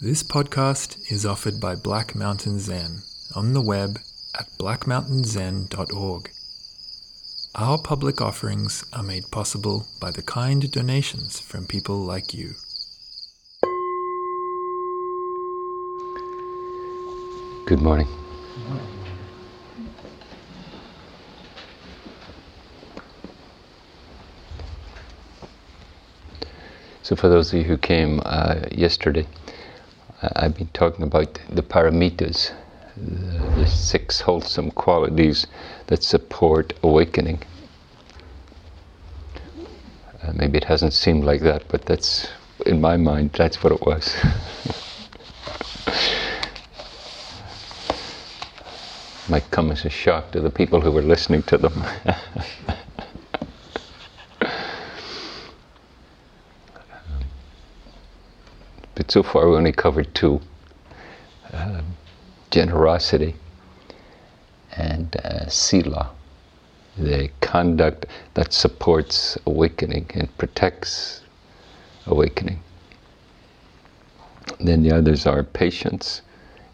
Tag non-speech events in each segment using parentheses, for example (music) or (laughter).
This podcast is offered by Black Mountain Zen on the web at blackmountainzen.org. Our public offerings are made possible by the kind donations from people like you. Good morning. So, for those of you who came uh, yesterday, I've been talking about the paramitas, the, six wholesome qualities that support awakening. Uh, maybe it hasn't seemed like that, but that's, in my mind, that's what it was. (laughs) Might come as a shock to the people who were listening to them. (laughs) so far we only covered two um, generosity and uh, sila, the conduct that supports awakening and protects awakening. Then the others are patience,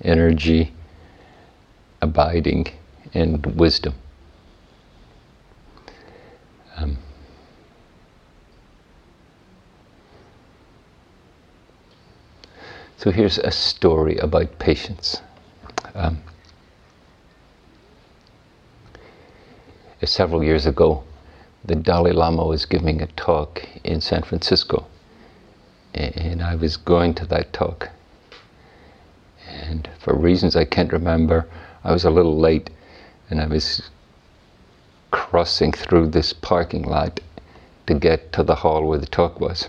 energy, abiding, and wisdom. Um, so here's a story about patience. Um, several years ago, the Dalai Lama was giving a talk in San Francisco, and I was going to that talk. And for reasons I can't remember, I was a little late, and I was crossing through this parking lot to get to the hall where the talk was.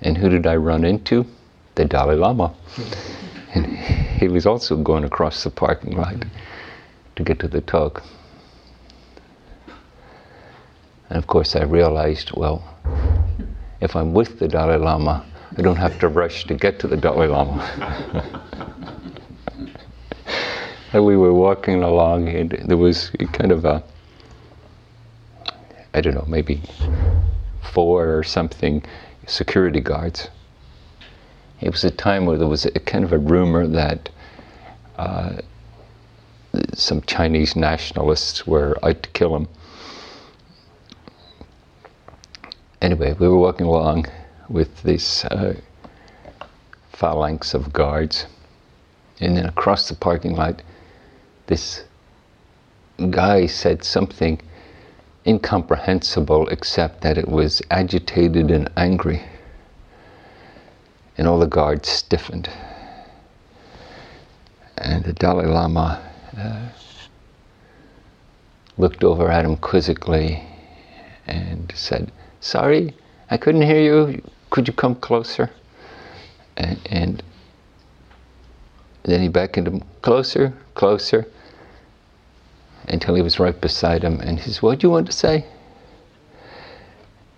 And who did I run into? The Dalai Lama. And he was also going across the parking lot to get to the talk. And of course, I realized well, if I'm with the Dalai Lama, I don't have to rush to get to the Dalai Lama. (laughs) and we were walking along, and there was kind of a, I don't know, maybe four or something security guards. It was a time where there was a kind of a rumor that uh, some Chinese nationalists were out to kill him anyway, we were walking along with this uh, phalanx of guards, and then across the parking lot, this guy said something incomprehensible except that it was agitated and angry. And all the guards stiffened. And the Dalai Lama uh, looked over at him quizzically and said, Sorry, I couldn't hear you. Could you come closer? And, and then he beckoned him closer, closer, until he was right beside him. And he says, What do you want to say?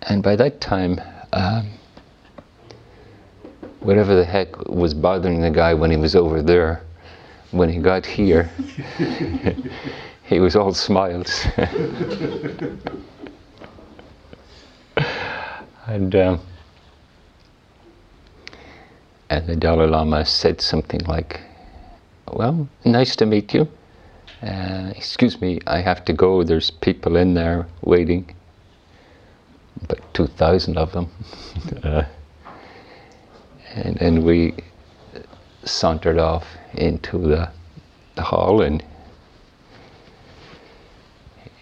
And by that time, um, whatever the heck was bothering the guy when he was over there, when he got here, (laughs) he was all smiles. (laughs) and um, and the Dalai Lama said something like, "Well, nice to meet you. Uh, excuse me, I have to go. There's people in there waiting. About two thousand of them." (laughs) uh, and we sauntered off into the, the hall and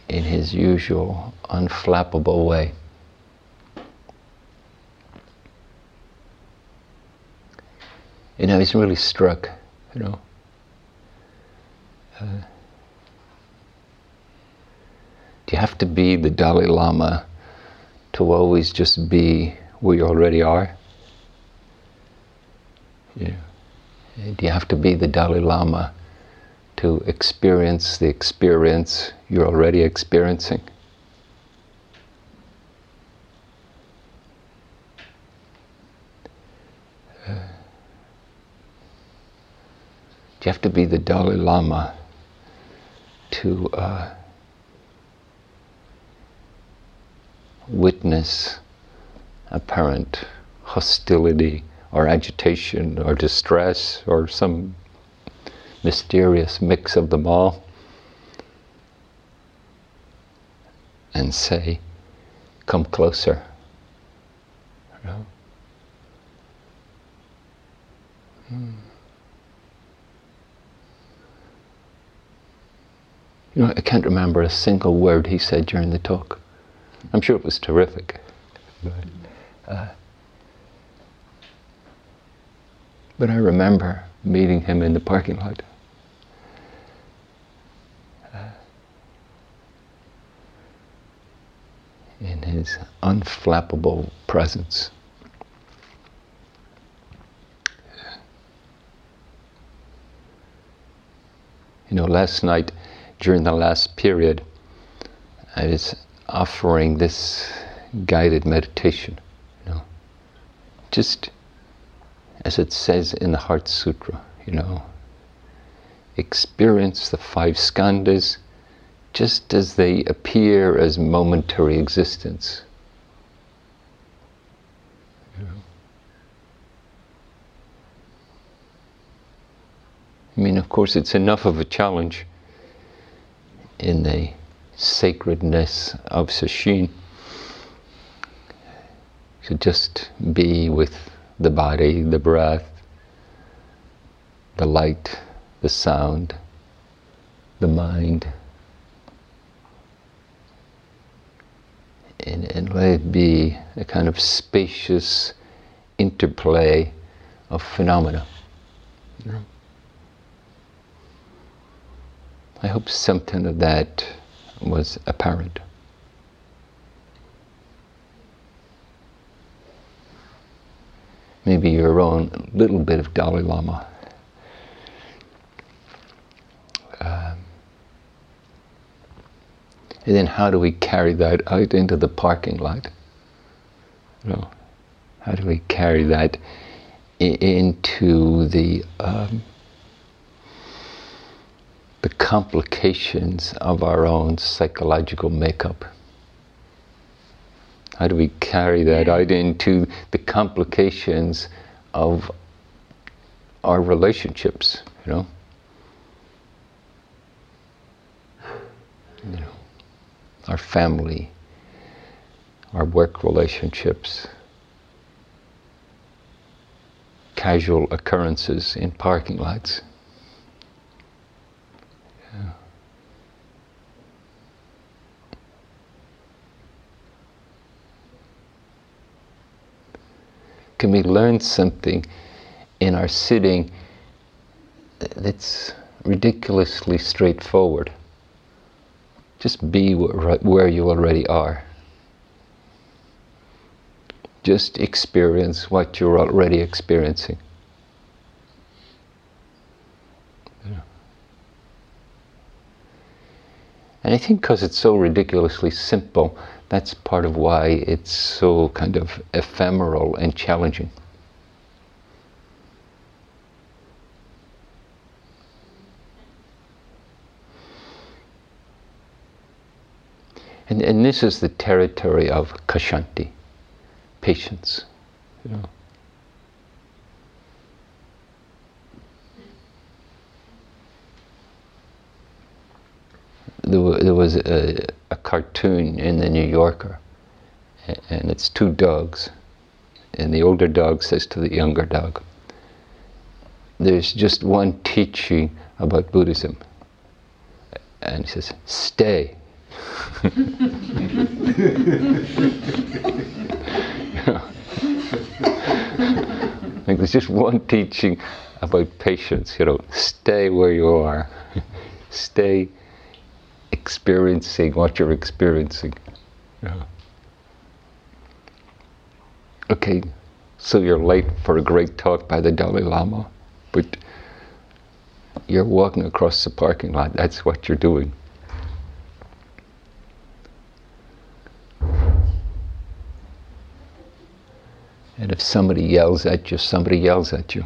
in his usual unflappable way. And I was really struck, you know. Uh, do you have to be the Dalai Lama to always just be where you already are? Yeah. Do you have to be the Dalai Lama to experience the experience you're already experiencing? Uh, do you have to be the Dalai Lama to uh, witness apparent hostility or agitation or distress or some mysterious mix of them all and say, Come closer. You know? hmm. You know, I can't remember a single word he said during the talk. I'm sure it was terrific. But, uh, but I remember meeting him in the parking lot. Uh, in his unflappable presence. You know, last night during the last period, I was offering this guided meditation, you know, just as it says in the Heart Sutra, you know, experience the five skandhas just as they appear as momentary existence. I mean, of course, it's enough of a challenge in the sacredness of sesshin to just be with the body, the breath, the light, the sound, the mind. And, and let it be a kind of spacious interplay of phenomena. I hope something of that was apparent. Maybe your own little bit of Dalai Lama. Um, and then how do we carry that out into the parking lot? You how do we carry that into the um, the complications of our own psychological makeup. How do we carry that out into the complications of our relationships, you know? You know, our family, our work relationships, casual occurrences in parking lots. Can we learn something in our sitting that's ridiculously straightforward? Just be where you already are. Just experience what you're already experiencing. And I think because it's so ridiculously simple, that's part of why it's so kind of ephemeral and challenging. And, and this is the territory of kshanti, patience. You know. There, there was a, a, cartoon in the New Yorker, and it's two dogs, and the older dog says to the younger dog, "There's just one teaching about Buddhism," and he says, "Stay." (laughs) like there's just one teaching about patience, you know, stay where you are. (laughs) stay experiencing what you're experiencing. Yeah. Okay, so you're late for a great talk by the Dalai Lama, but you're walking across the parking lot. That's what you're doing. And if somebody yells at you, somebody yells at you.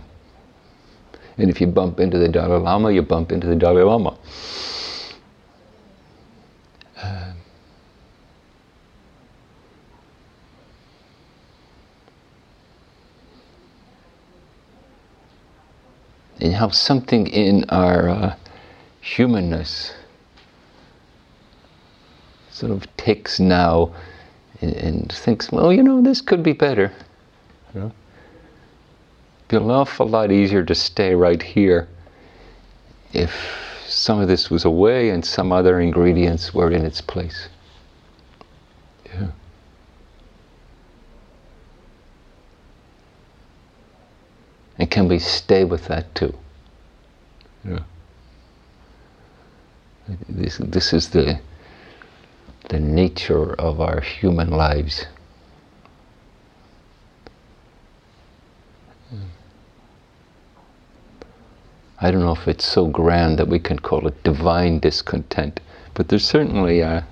And if you bump into the Dalai Lama, you bump into the Dalai Lama. And how something in our uh, humanness sort of takes now and, and, thinks, well, you know, this could be better. You know? Be an awful lot easier to stay right here if some of this was away and some other ingredients were in its place. Yeah. And can we stay with that too? Yeah. This, this is the, the nature of our human lives. I don't know if it's so grand that we can call it divine discontent, but there's certainly a,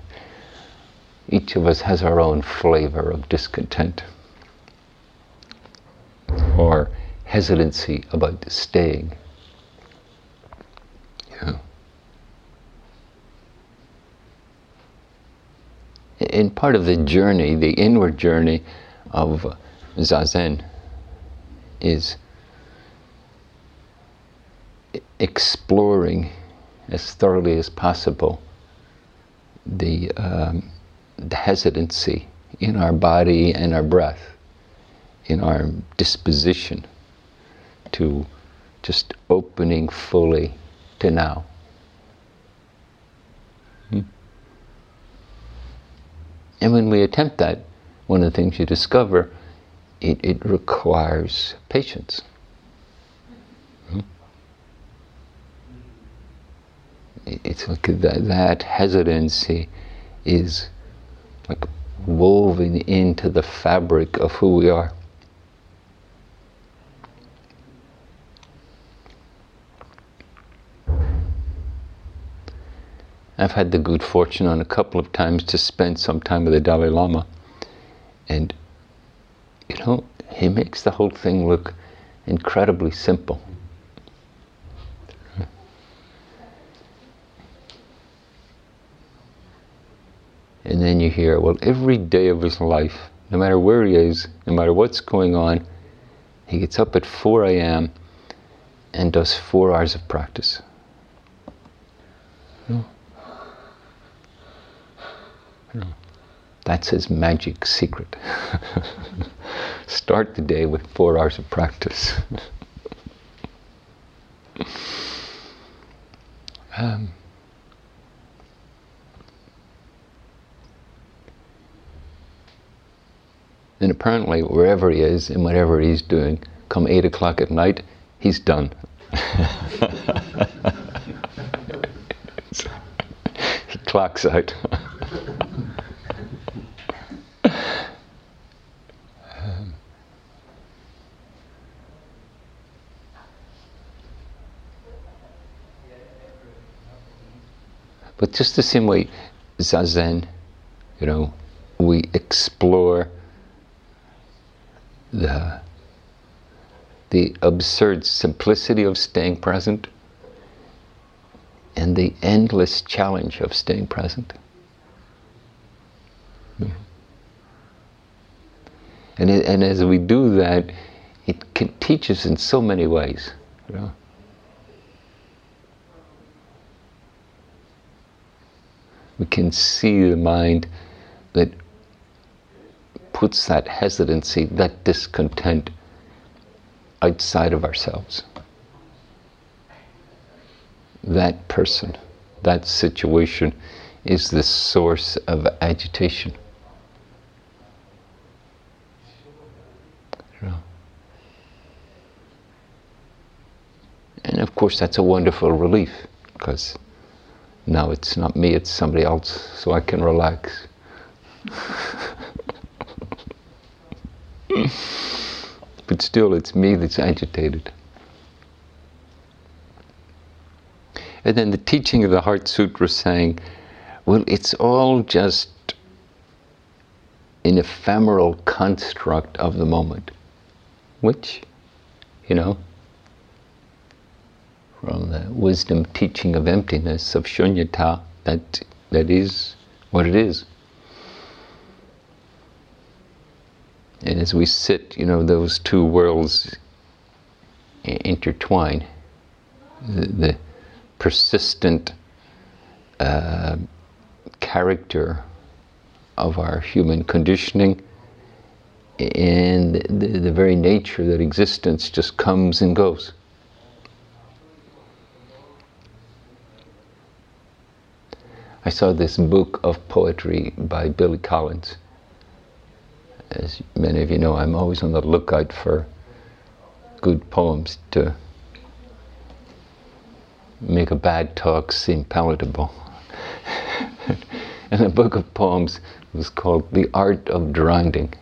each of us has our own flavor of discontent or hesitancy about staying. In part of the journey, the inward journey of Zazen is exploring as thoroughly as possible the, um, the hesitancy in our body and our breath, in our disposition to just opening fully to now. Hmm? And when we attempt that, one of the things you discover, it, it requires patience. It's like that, that hesitancy is like woven into the fabric of who we are. I've had the good fortune on a couple of times to spend some time with the Dalai Lama. And, you know, he makes the whole thing look incredibly simple. And then you hear, well, every day of his life, no matter where he is, no matter what's going on, he gets up at 4 a.m. and does four hours of practice. That's his magic secret. (laughs) Start the day with four hours of practice. (laughs) um, And apparently, wherever he is and whatever he's doing, come eight o'clock at night, he's done. he (laughs) clocks out. but just the same way, zazen, you know, we explore the, the absurd simplicity of staying present and the endless challenge of staying present. And, it, and as we do that, it can teach us in so many ways. You know? We can see the mind that puts that hesitancy, that discontent outside of ourselves. That person, that situation is the source of agitation. And of course, that's a wonderful relief because now it's not me, it's somebody else, so I can relax. (laughs) (laughs) but still, it's me that's agitated. And then the teaching of the Heart Sutra saying, well, it's all just an ephemeral construct of the moment, which, you know, from the wisdom teaching of emptiness, of shunyata, that, that is what it is. And as we sit, you know, those two worlds intertwine the, the persistent uh, character of our human conditioning and the, the very nature that existence just comes and goes. I saw this book of poetry by Billy Collins. As many of you know, I'm always on the lookout for good poems to make a bad talk seem palatable. (laughs) and a book of poems was called The Art of Drowning.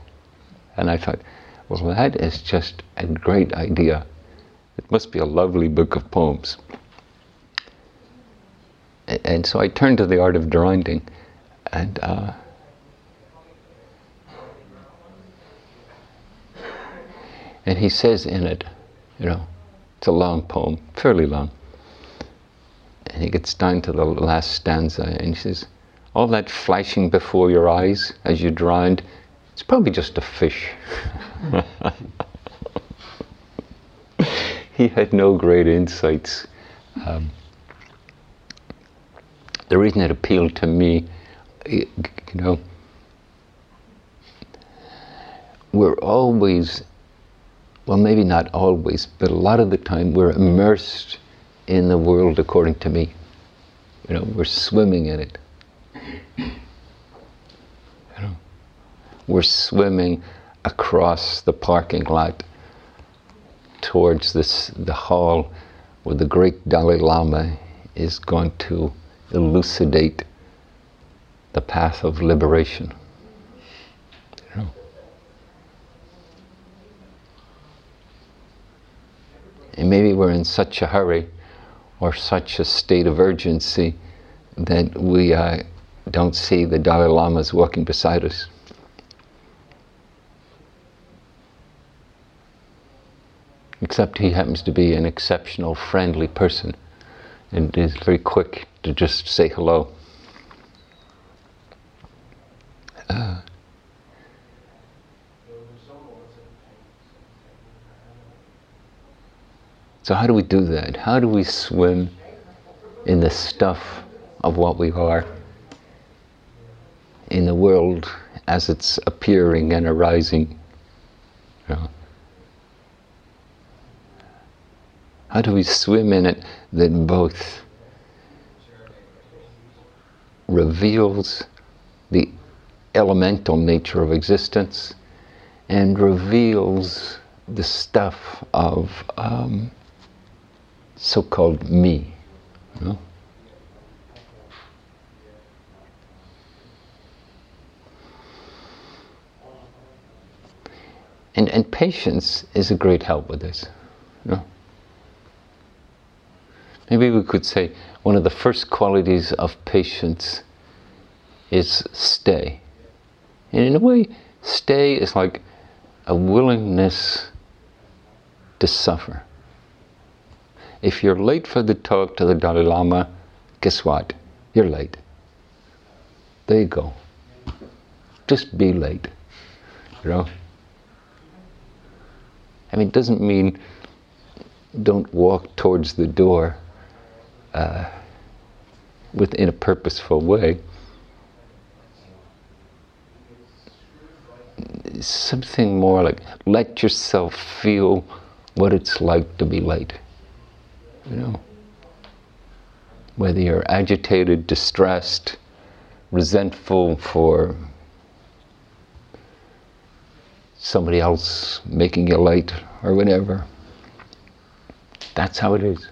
And I thought, well, that is just a great idea. It must be a lovely book of poems. And so I turned to The Art of Drowning, and uh, and he says in it, you know, it's a long poem, fairly long. And he gets down to the last stanza and he says, All that flashing before your eyes as you drowned, it's probably just a fish. (laughs) he had no great insights. Um, the reason it appealed to me, you know, we're always, well, maybe not always, but a lot of the time we're immersed in the world according to me. You know, we're swimming in it. You know, we're swimming across the parking lot towards this the hall where the great Dalai Lama is going to elucidate the path of liberation. You know? And maybe we're in such a hurry or such a state of urgency that we uh, don't see the Dalai Lamas walking beside us. Except he happens to be an exceptional, friendly person and is very quick to just say hello. Uh, so, how do we do that? How do we swim in the stuff of what we are in the world as it's appearing and arising? You know? How do we swim in it that both reveals the elemental nature of existence and reveals the stuff of um, so called me. Know? And, and patience is a great help with this. Know? Maybe we could say one of the first qualities of patience is stay. And in a way, stay is like a willingness to suffer. If you're late for the talk to the Dalai Lama, guess what? You're late. There you go. Just be late. You know? I mean, it doesn't mean don't walk towards the door uh, within a purposeful way. Something more like let yourself feel what it's like to be late. You know, whether you're agitated, distressed, resentful for somebody else making you late or whatever. That's how it is.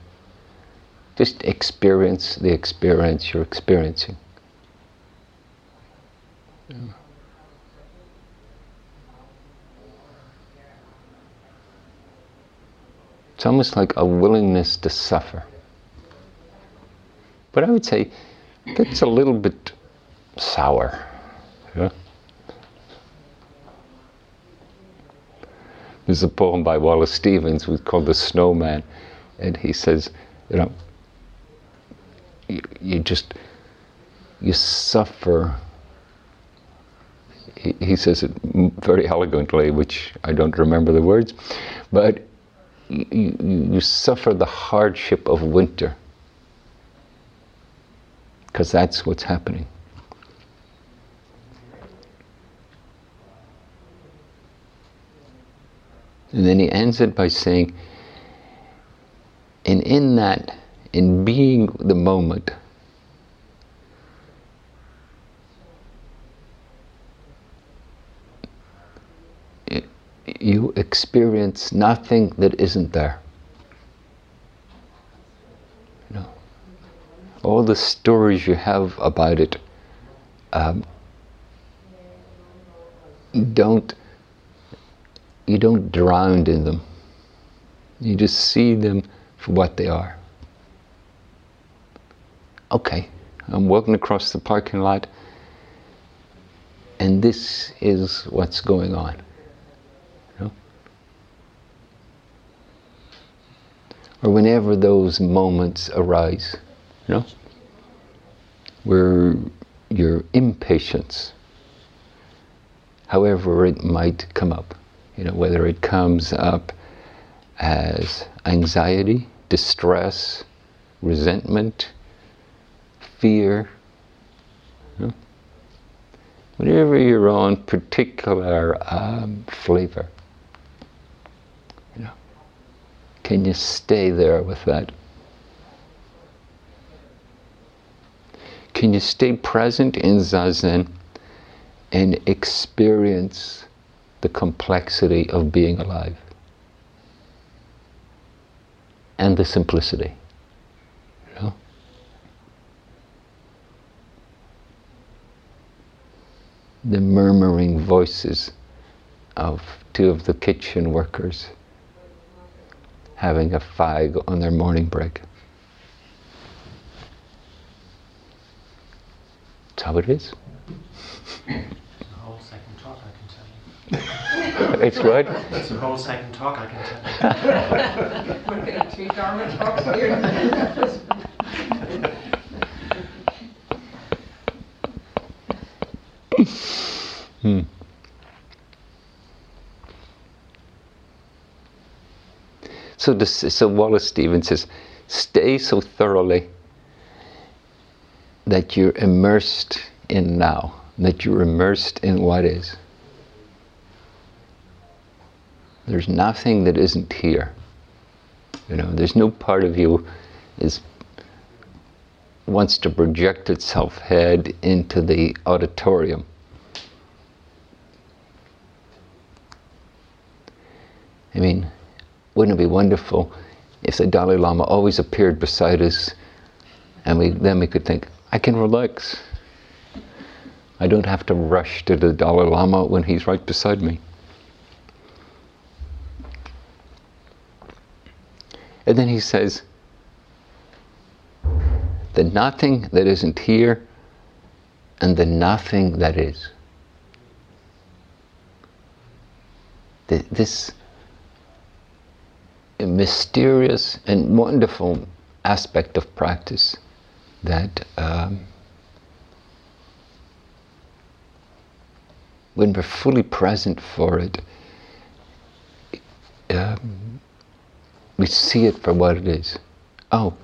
Just experience the experience you're experiencing. Yeah. It's almost like a willingness to suffer. But I would say that's a little bit sour. Yeah? There's a poem by Wallace Stevens called The Snowman, and he says, you know, you, you just you suffer he, he says it very elegantly which i don't remember the words but you, you, suffer the hardship of winter because that's what's happening. And then he ends it by saying, and in that, in being the moment, you experience nothing that isn't there. You know, all the stories you have about it um, don't you don't drown in them. You just see them for what they are. Okay, I'm walking across the parking lot, and this is what's going on. You know? Or whenever those moments arise, you know, where your impatience, however it might come up, you know, whether it comes up as anxiety, distress, resentment, fear, you know, whatever your own particular um, flavor. You know, can you stay there with that? Can you stay present in zazen and experience the complexity of being alive and the simplicity. The murmuring voices of two of the kitchen workers having a fag on their morning break. That's how it is. It's what? That's a whole second talk, I can tell you. We're going to two Dharma talks here. hmm. So, this, so Wallace Stevens says, stay so thoroughly that you're immersed in now, that you're immersed in what is. There's nothing that isn't here. You know, there's no part of you is wants to project itself head into the auditorium. I mean, wouldn't it be wonderful if the Dalai Lama always appeared beside us and we then we could think, I can relax. I don't have to rush to the Dalai Lama when he's right beside me. And then he says, the nothing that isn't here and the nothing that is. This mysterious and wonderful aspect of practice that um, when we're fully present for it, um, we see it for what it is. Oh,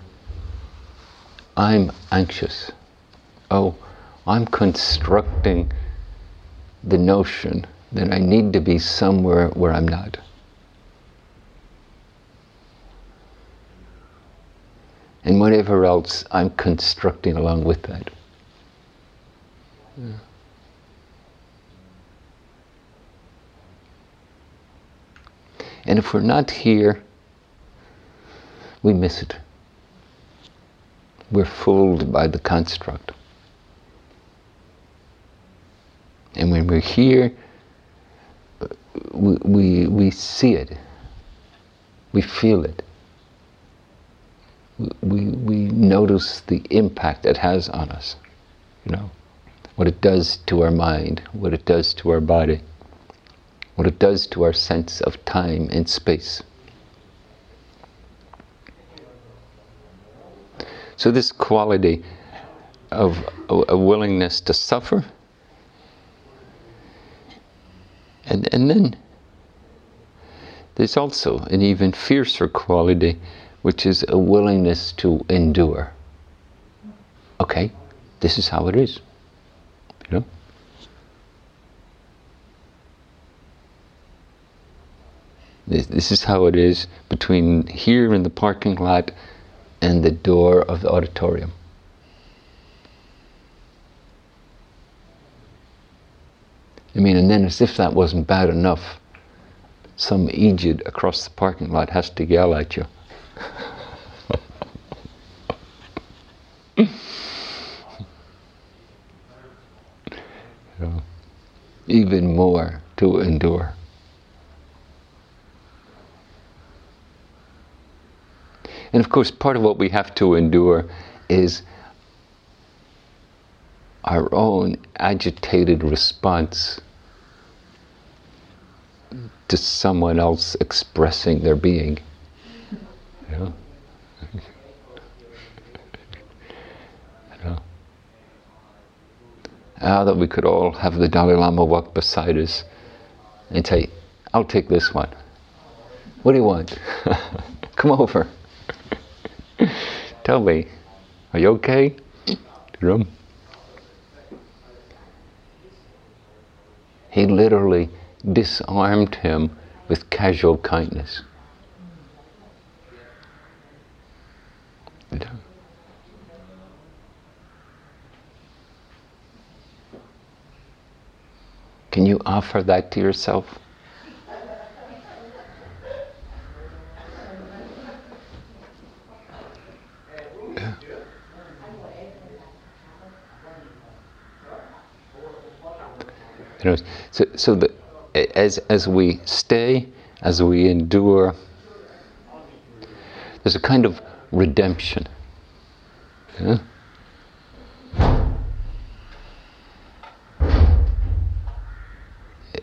I'm anxious. Oh, I'm constructing the notion that I need to be somewhere where I'm not. And whatever else I'm constructing along with that. Yeah. And if we're not here, we miss it. We're fooled by the construct. And when we're here, we, we, we see it, we feel it, we, we notice the impact it has on us, you know, what it does to our mind, what it does to our body, what it does to our sense of time and space. So, this quality of a, a willingness to suffer, and, and then there's also an even fiercer quality, which is a willingness to endure. Okay, this is how it is. You know? This, this is how it is between here in the parking lot and the door of the auditorium. I mean, and then as if that wasn't bad enough, some Egypt across the parking lot has to yell at you. (laughs) even more to endure. And of course, part of what we have to endure is our own agitated response to someone else expressing their being. Know? you know? Ah, that we could all have the Dalai Lama walk beside us and say, I'll take this one. What do you want? (laughs) Come over. Tell me, are you okay? He literally disarmed him with casual kindness. Can you offer that to yourself? You know, so, so the, as, as we stay, as we endure, there's a kind of redemption. Yeah?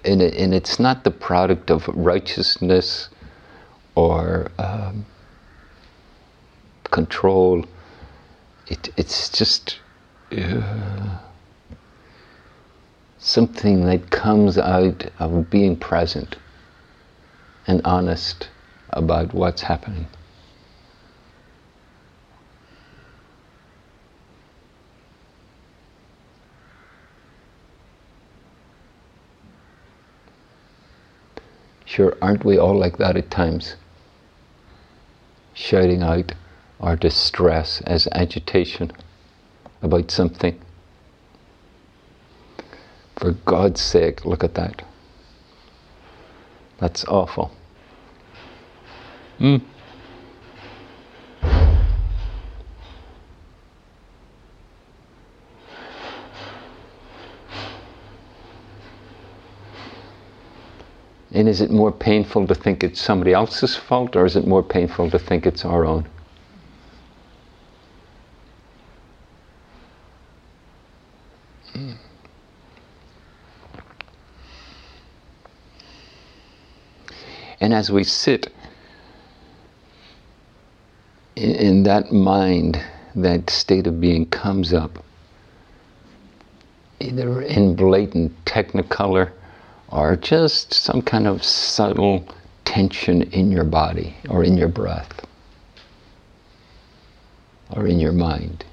And, and it's not the product of righteousness or um, control. It, it's just. Uh, something that comes out of being present and honest about what's happening. Sure, aren't we all like that at times? Shouting out our distress as agitation about something. For God's sake, look at that. That's awful. Mm. And is it more painful to think it's somebody else's fault, or is it more painful to think it's our own? Hmm. And as we sit in, in that mind, that state of being comes up, either in blatant technicolor or just some kind of subtle tension in your body or in your breath or in your mind.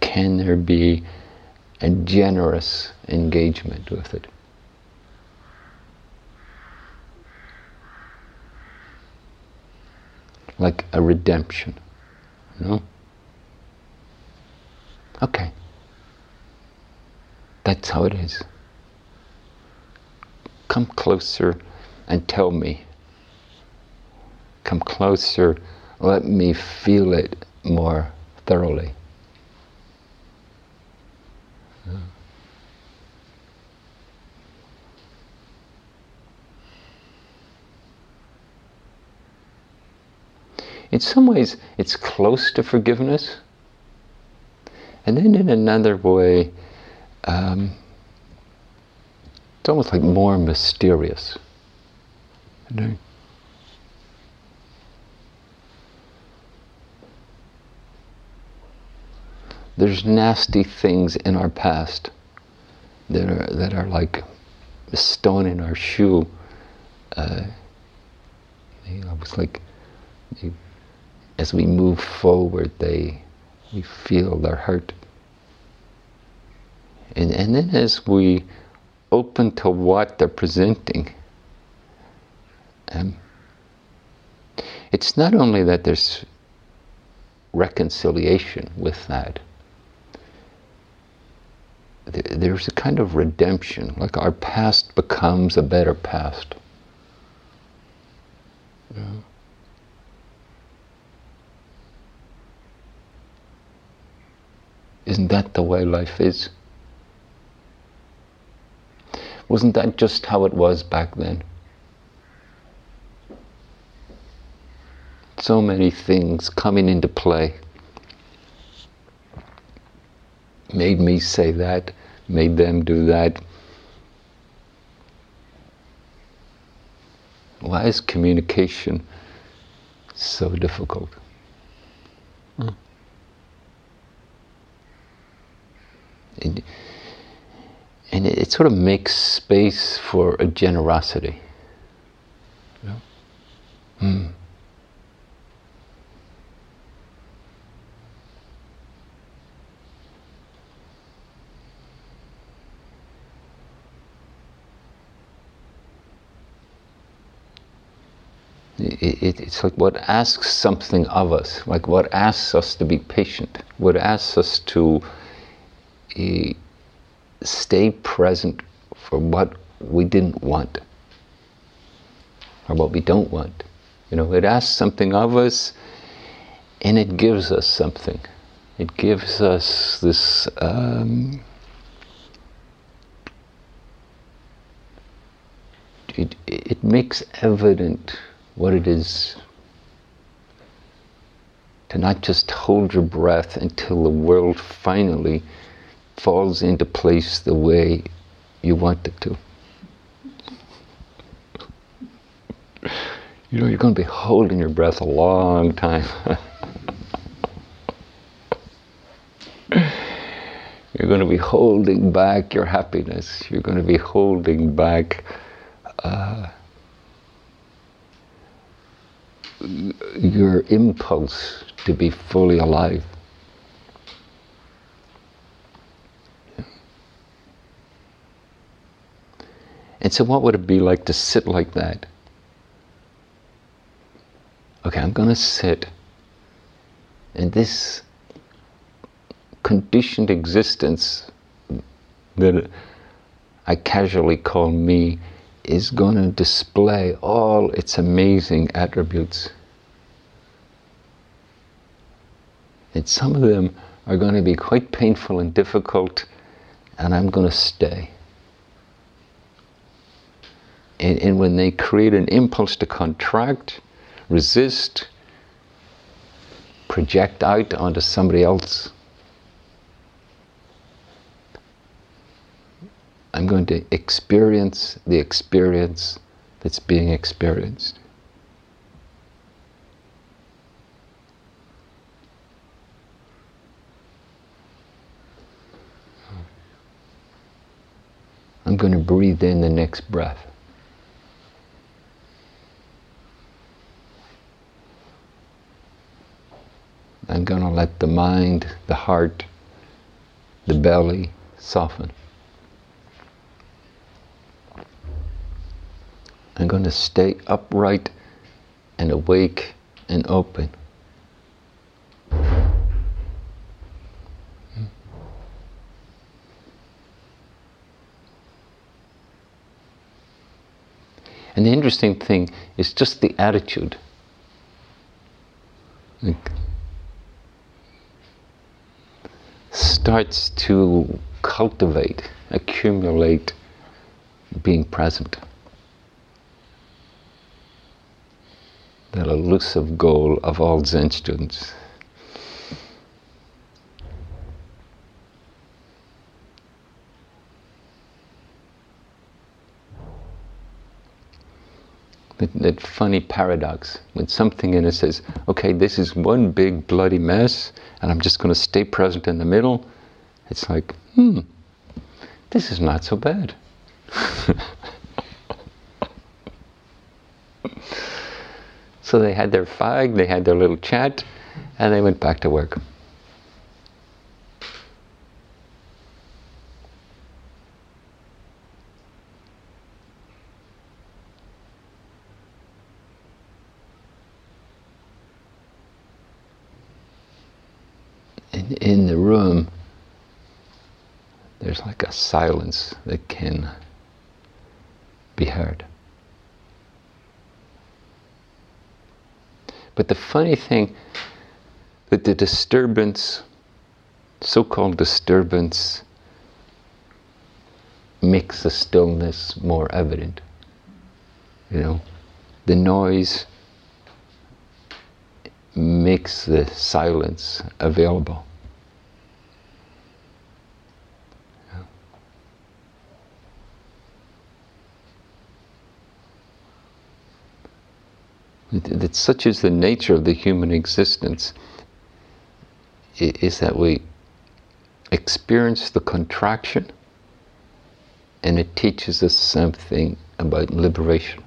Can there be a generous engagement with it? like a redemption. Know? Okay. That's how it is. Come closer and tell me. Come closer, let me feel it more thoroughly. In some ways, it's close to forgiveness. And then in another way, um, it's almost like more mysterious. You know? There's nasty things in our past that are, that are like a stone in our shoe. Uh, you know, it's like you, as we move forward, they we feel their hurt. And, and then as we open to what they're presenting, um, it's not only that there's reconciliation with that, there's a kind of redemption, like our past becomes a better past. Yeah. Isn't that the way life is? Wasn't that just how it was back then? So many things coming into play made me say that, made them do that. Why is communication so difficult? Mm. It, and it, it, sort of makes space for a generosity. Yeah. Mm. It, it, it's like what asks something of us, like what asks us to be patient, what asks us to uh, stay present for what we didn't want or what we don't want. You know, it asks something of us and it gives us something. It gives us this. Um, it, it makes evident what it is to not just hold your breath until the world finally falls into place the way you want it to. You know, you're going to be holding your breath a long time. (laughs) you're going to be holding back your happiness. You're going to be holding back. Uh, your impulse to be fully alive. And so, what would it be like to sit like that? Okay, I'm going to sit, and this conditioned existence that I casually call me is going to display all its amazing attributes. And some of them are going to be quite painful and difficult, and I'm going to stay. And, and when they create an impulse to contract, resist, project out onto somebody else, I'm going to experience the experience that's being experienced. I'm going to breathe in the next breath. I'm going to let the mind, the heart, the belly soften. I'm going to stay upright and awake and open. And the interesting thing is just the attitude. Like starts to cultivate, accumulate being present. that elusive goal of all Zen students. that, that funny paradox when something in us says, okay, this is one big bloody mess, and I'm just going to stay present in the middle. It's like, hmm, this is not so bad. (laughs) so they had their fag, they had their little chat, and they went back to work. Silence that can be heard. But the funny thing that the disturbance, so-called disturbance, makes the stillness more evident. You know, the noise makes the silence available. That such is the nature of the human existence is that we experience the contraction and it teaches us something about liberation.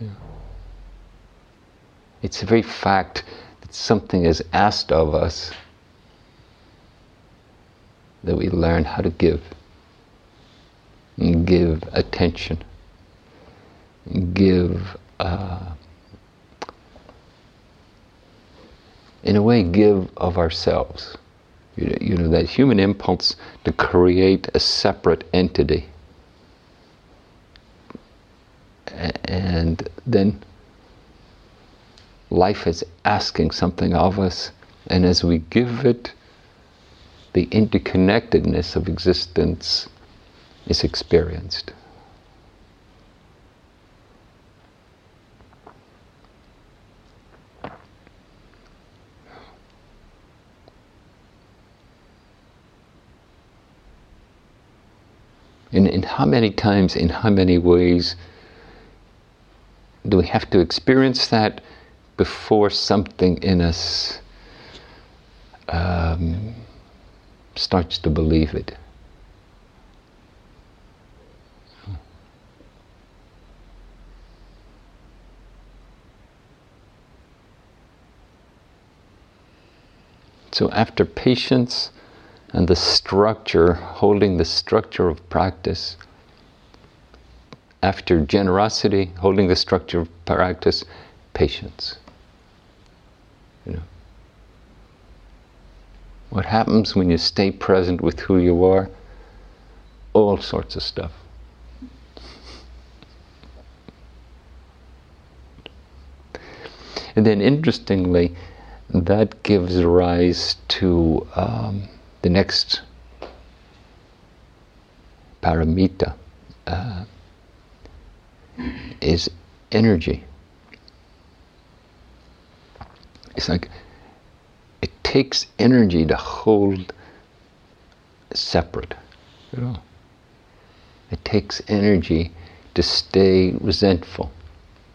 Yeah. It's the very fact that something is asked of us that we learn how to give give attention, give, uh, in a way, give of ourselves. You know, you know, that human impulse to create a separate entity. And then life is asking something of us, and as we give it, the interconnectedness of existence is experienced. In, in how many times, in how many ways do we have to experience that before something in us um, starts to believe it? So after patience and the structure, holding the structure of practice, after generosity, holding the structure of practice, patience. You know. What happens when you stay present with who you are? All sorts of stuff. And then interestingly, that gives rise to um, the next paramita uh, is energy. It's like it takes energy to hold separate. It takes energy to stay resentful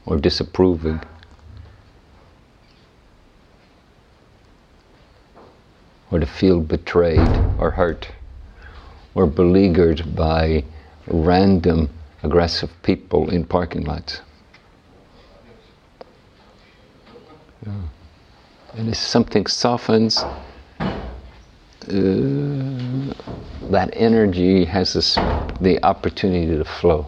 or disapproving. Or to feel betrayed or hurt or beleaguered by random aggressive people in parking lots. Yeah. And if something softens, uh, that energy has this, the opportunity to flow.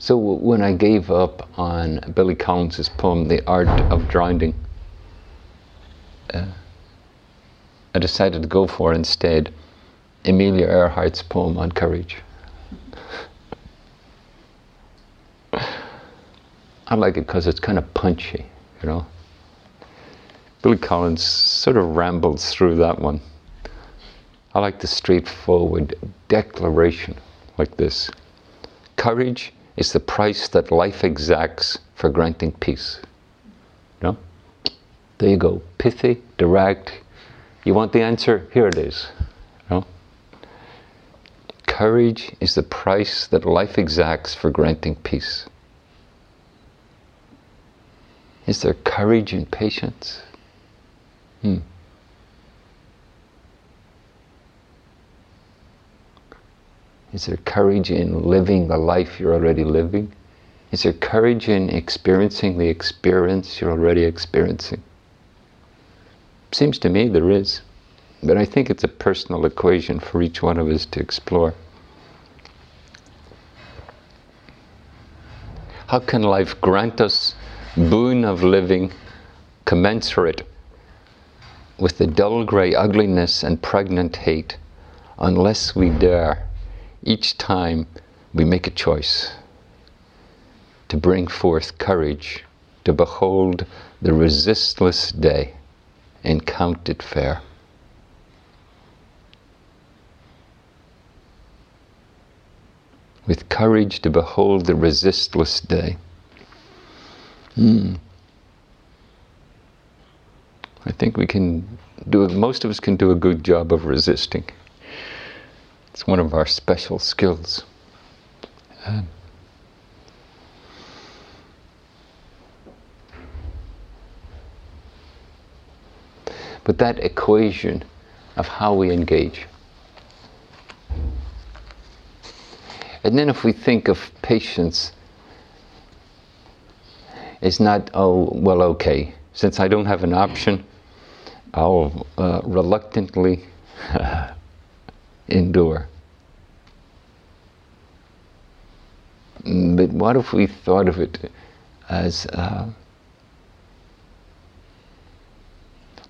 So when I gave up on Billy Collins's poem, The Art of Drowning, uh, I decided to go for instead Amelia Earhart's poem on courage. I like it because it's kind of punchy, you know. Billy Collins sort of rambles through that one. I like the straightforward declaration like this Courage is the price that life exacts for granting peace. No? There you go. Pithy, direct. You want the answer? Here it is. No? Courage is the price that life exacts for granting peace. Is there courage and patience? Hmm. Is there courage in living the life you're already living? Is there courage in experiencing the experience you're already experiencing? Seems to me there is, but I think it's a personal equation for each one of us to explore. How can life grant us boon of living commensurate with the dull grey ugliness and pregnant hate unless we dare each time we make a choice to bring forth courage to behold the resistless day and count it fair. With courage to behold the resistless day. Hmm. I think we can do, most of us can do a good job of resisting. It's one of our special skills. Um, but that equation of how we engage. And then if we think of patience it's not, oh, well, okay, since I don't have an option, I'll uh, reluctantly (laughs) endure. But what if we thought of it as uh,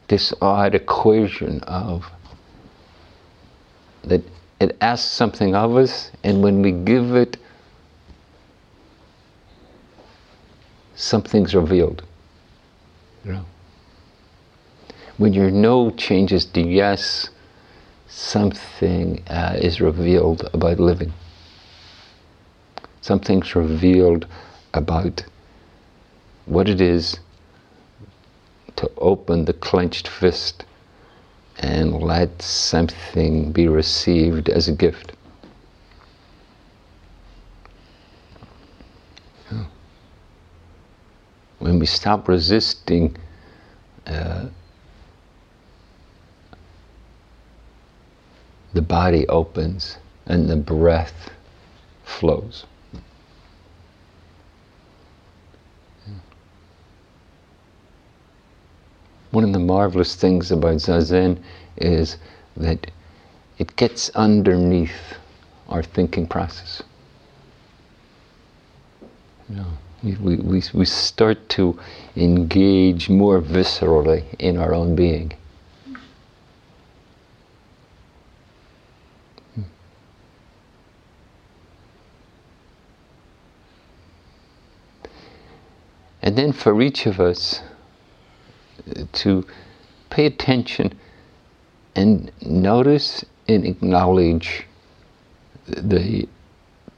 this odd equation of that it asks something of us, and when we give it, something's revealed. You know? When your no changes to yes, something uh, is revealed about living. Something's revealed about what it is to open the clenched fist and let something be received as a gift. When we stop resisting uh, the body opens and the breath flows. One of the marvelous things about Zazen is that it gets underneath our thinking process. You know, we, we, we start to engage more viscerally in our own being. And then for each of us uh, to pay attention and notice and acknowledge the,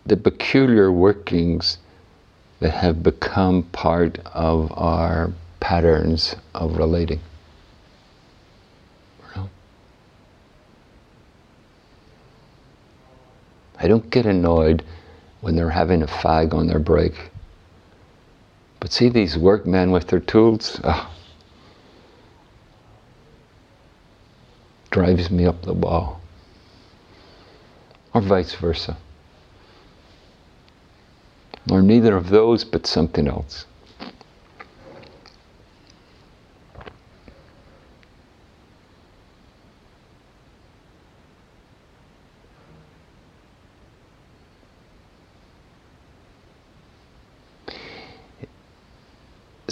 the peculiar workings that have become part of our patterns of relating. I don't get annoyed when they're having a fag on their break. But see these workmen with their tools? Oh, drives me up the wall. Or vice versa. Or neither of those, but something else.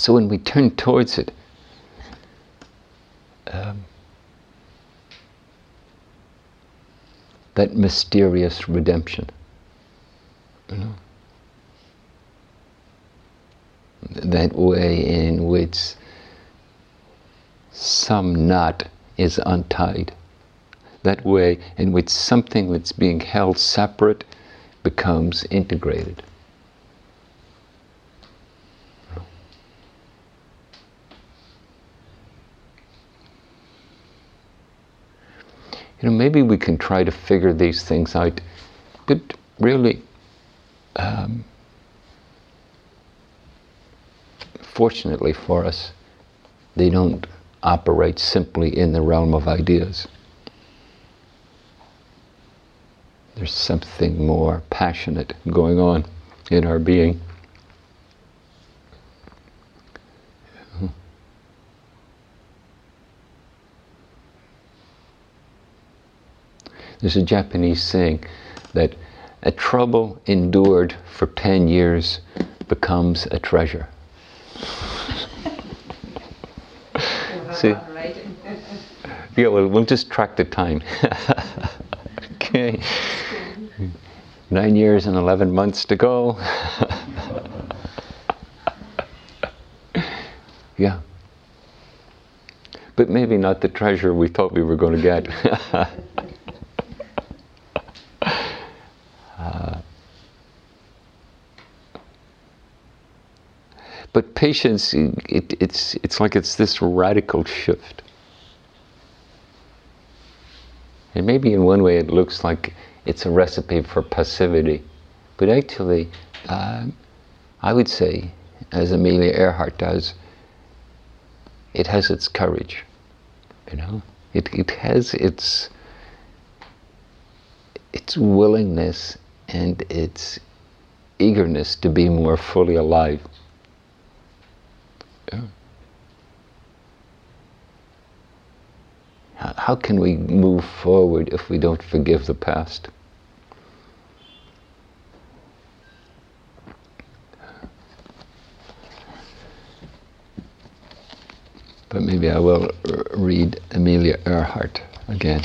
So when we turn towards it, um, that mysterious redemption, you know, that way in which some knot is untied, that way in which something that's being held separate becomes integrated. You know, maybe we can try to figure these things out, but really, um, fortunately for us, they don't operate simply in the realm of ideas. There's something more passionate going on in our being. There's a Japanese saying that a trouble endured for 10 years becomes a treasure. See? (laughs) Yeah, well, we'll just track the time. (laughs) okay. Nine years and 11 months to go. (laughs) yeah. But maybe not the treasure we thought we were going to get. But patience, it, it's, it's like it's this radical shift. And maybe in one way it looks like it's a recipe for passivity. But actually, uh, I would say, as Amelia Earhart does, it has its courage. You know, it, it has its its willingness and its eagerness to be more fully alive. Yeah. How can we move forward if we don't forgive the past? But maybe I will read Amelia Earhart again.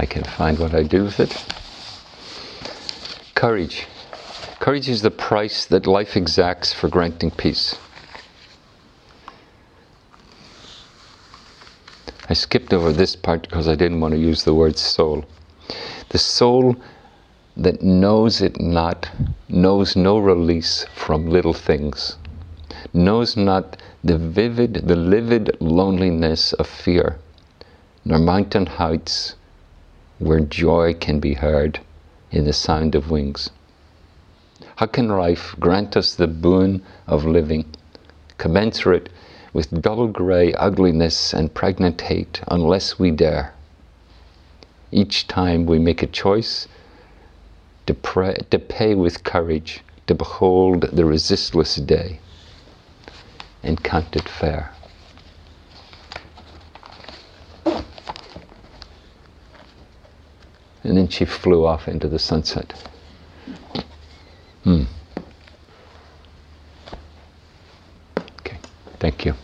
I can find what I do with it. Courage. Courage is the price that life exacts for granting peace. I skipped over this part because I didn't want to use the word soul. The soul that knows it not knows no release from little things, knows not the vivid, the livid loneliness of fear, nor mountain heights where joy can be heard in the sound of wings. How can life grant us the boon of living, commensurate with dull grey ugliness and pregnant hate, unless we dare? Each time we make a choice to, pray, to pay with courage, to behold the resistless day and count it fair. And then she flew off into the sunset. Hmm. Okay, thank you.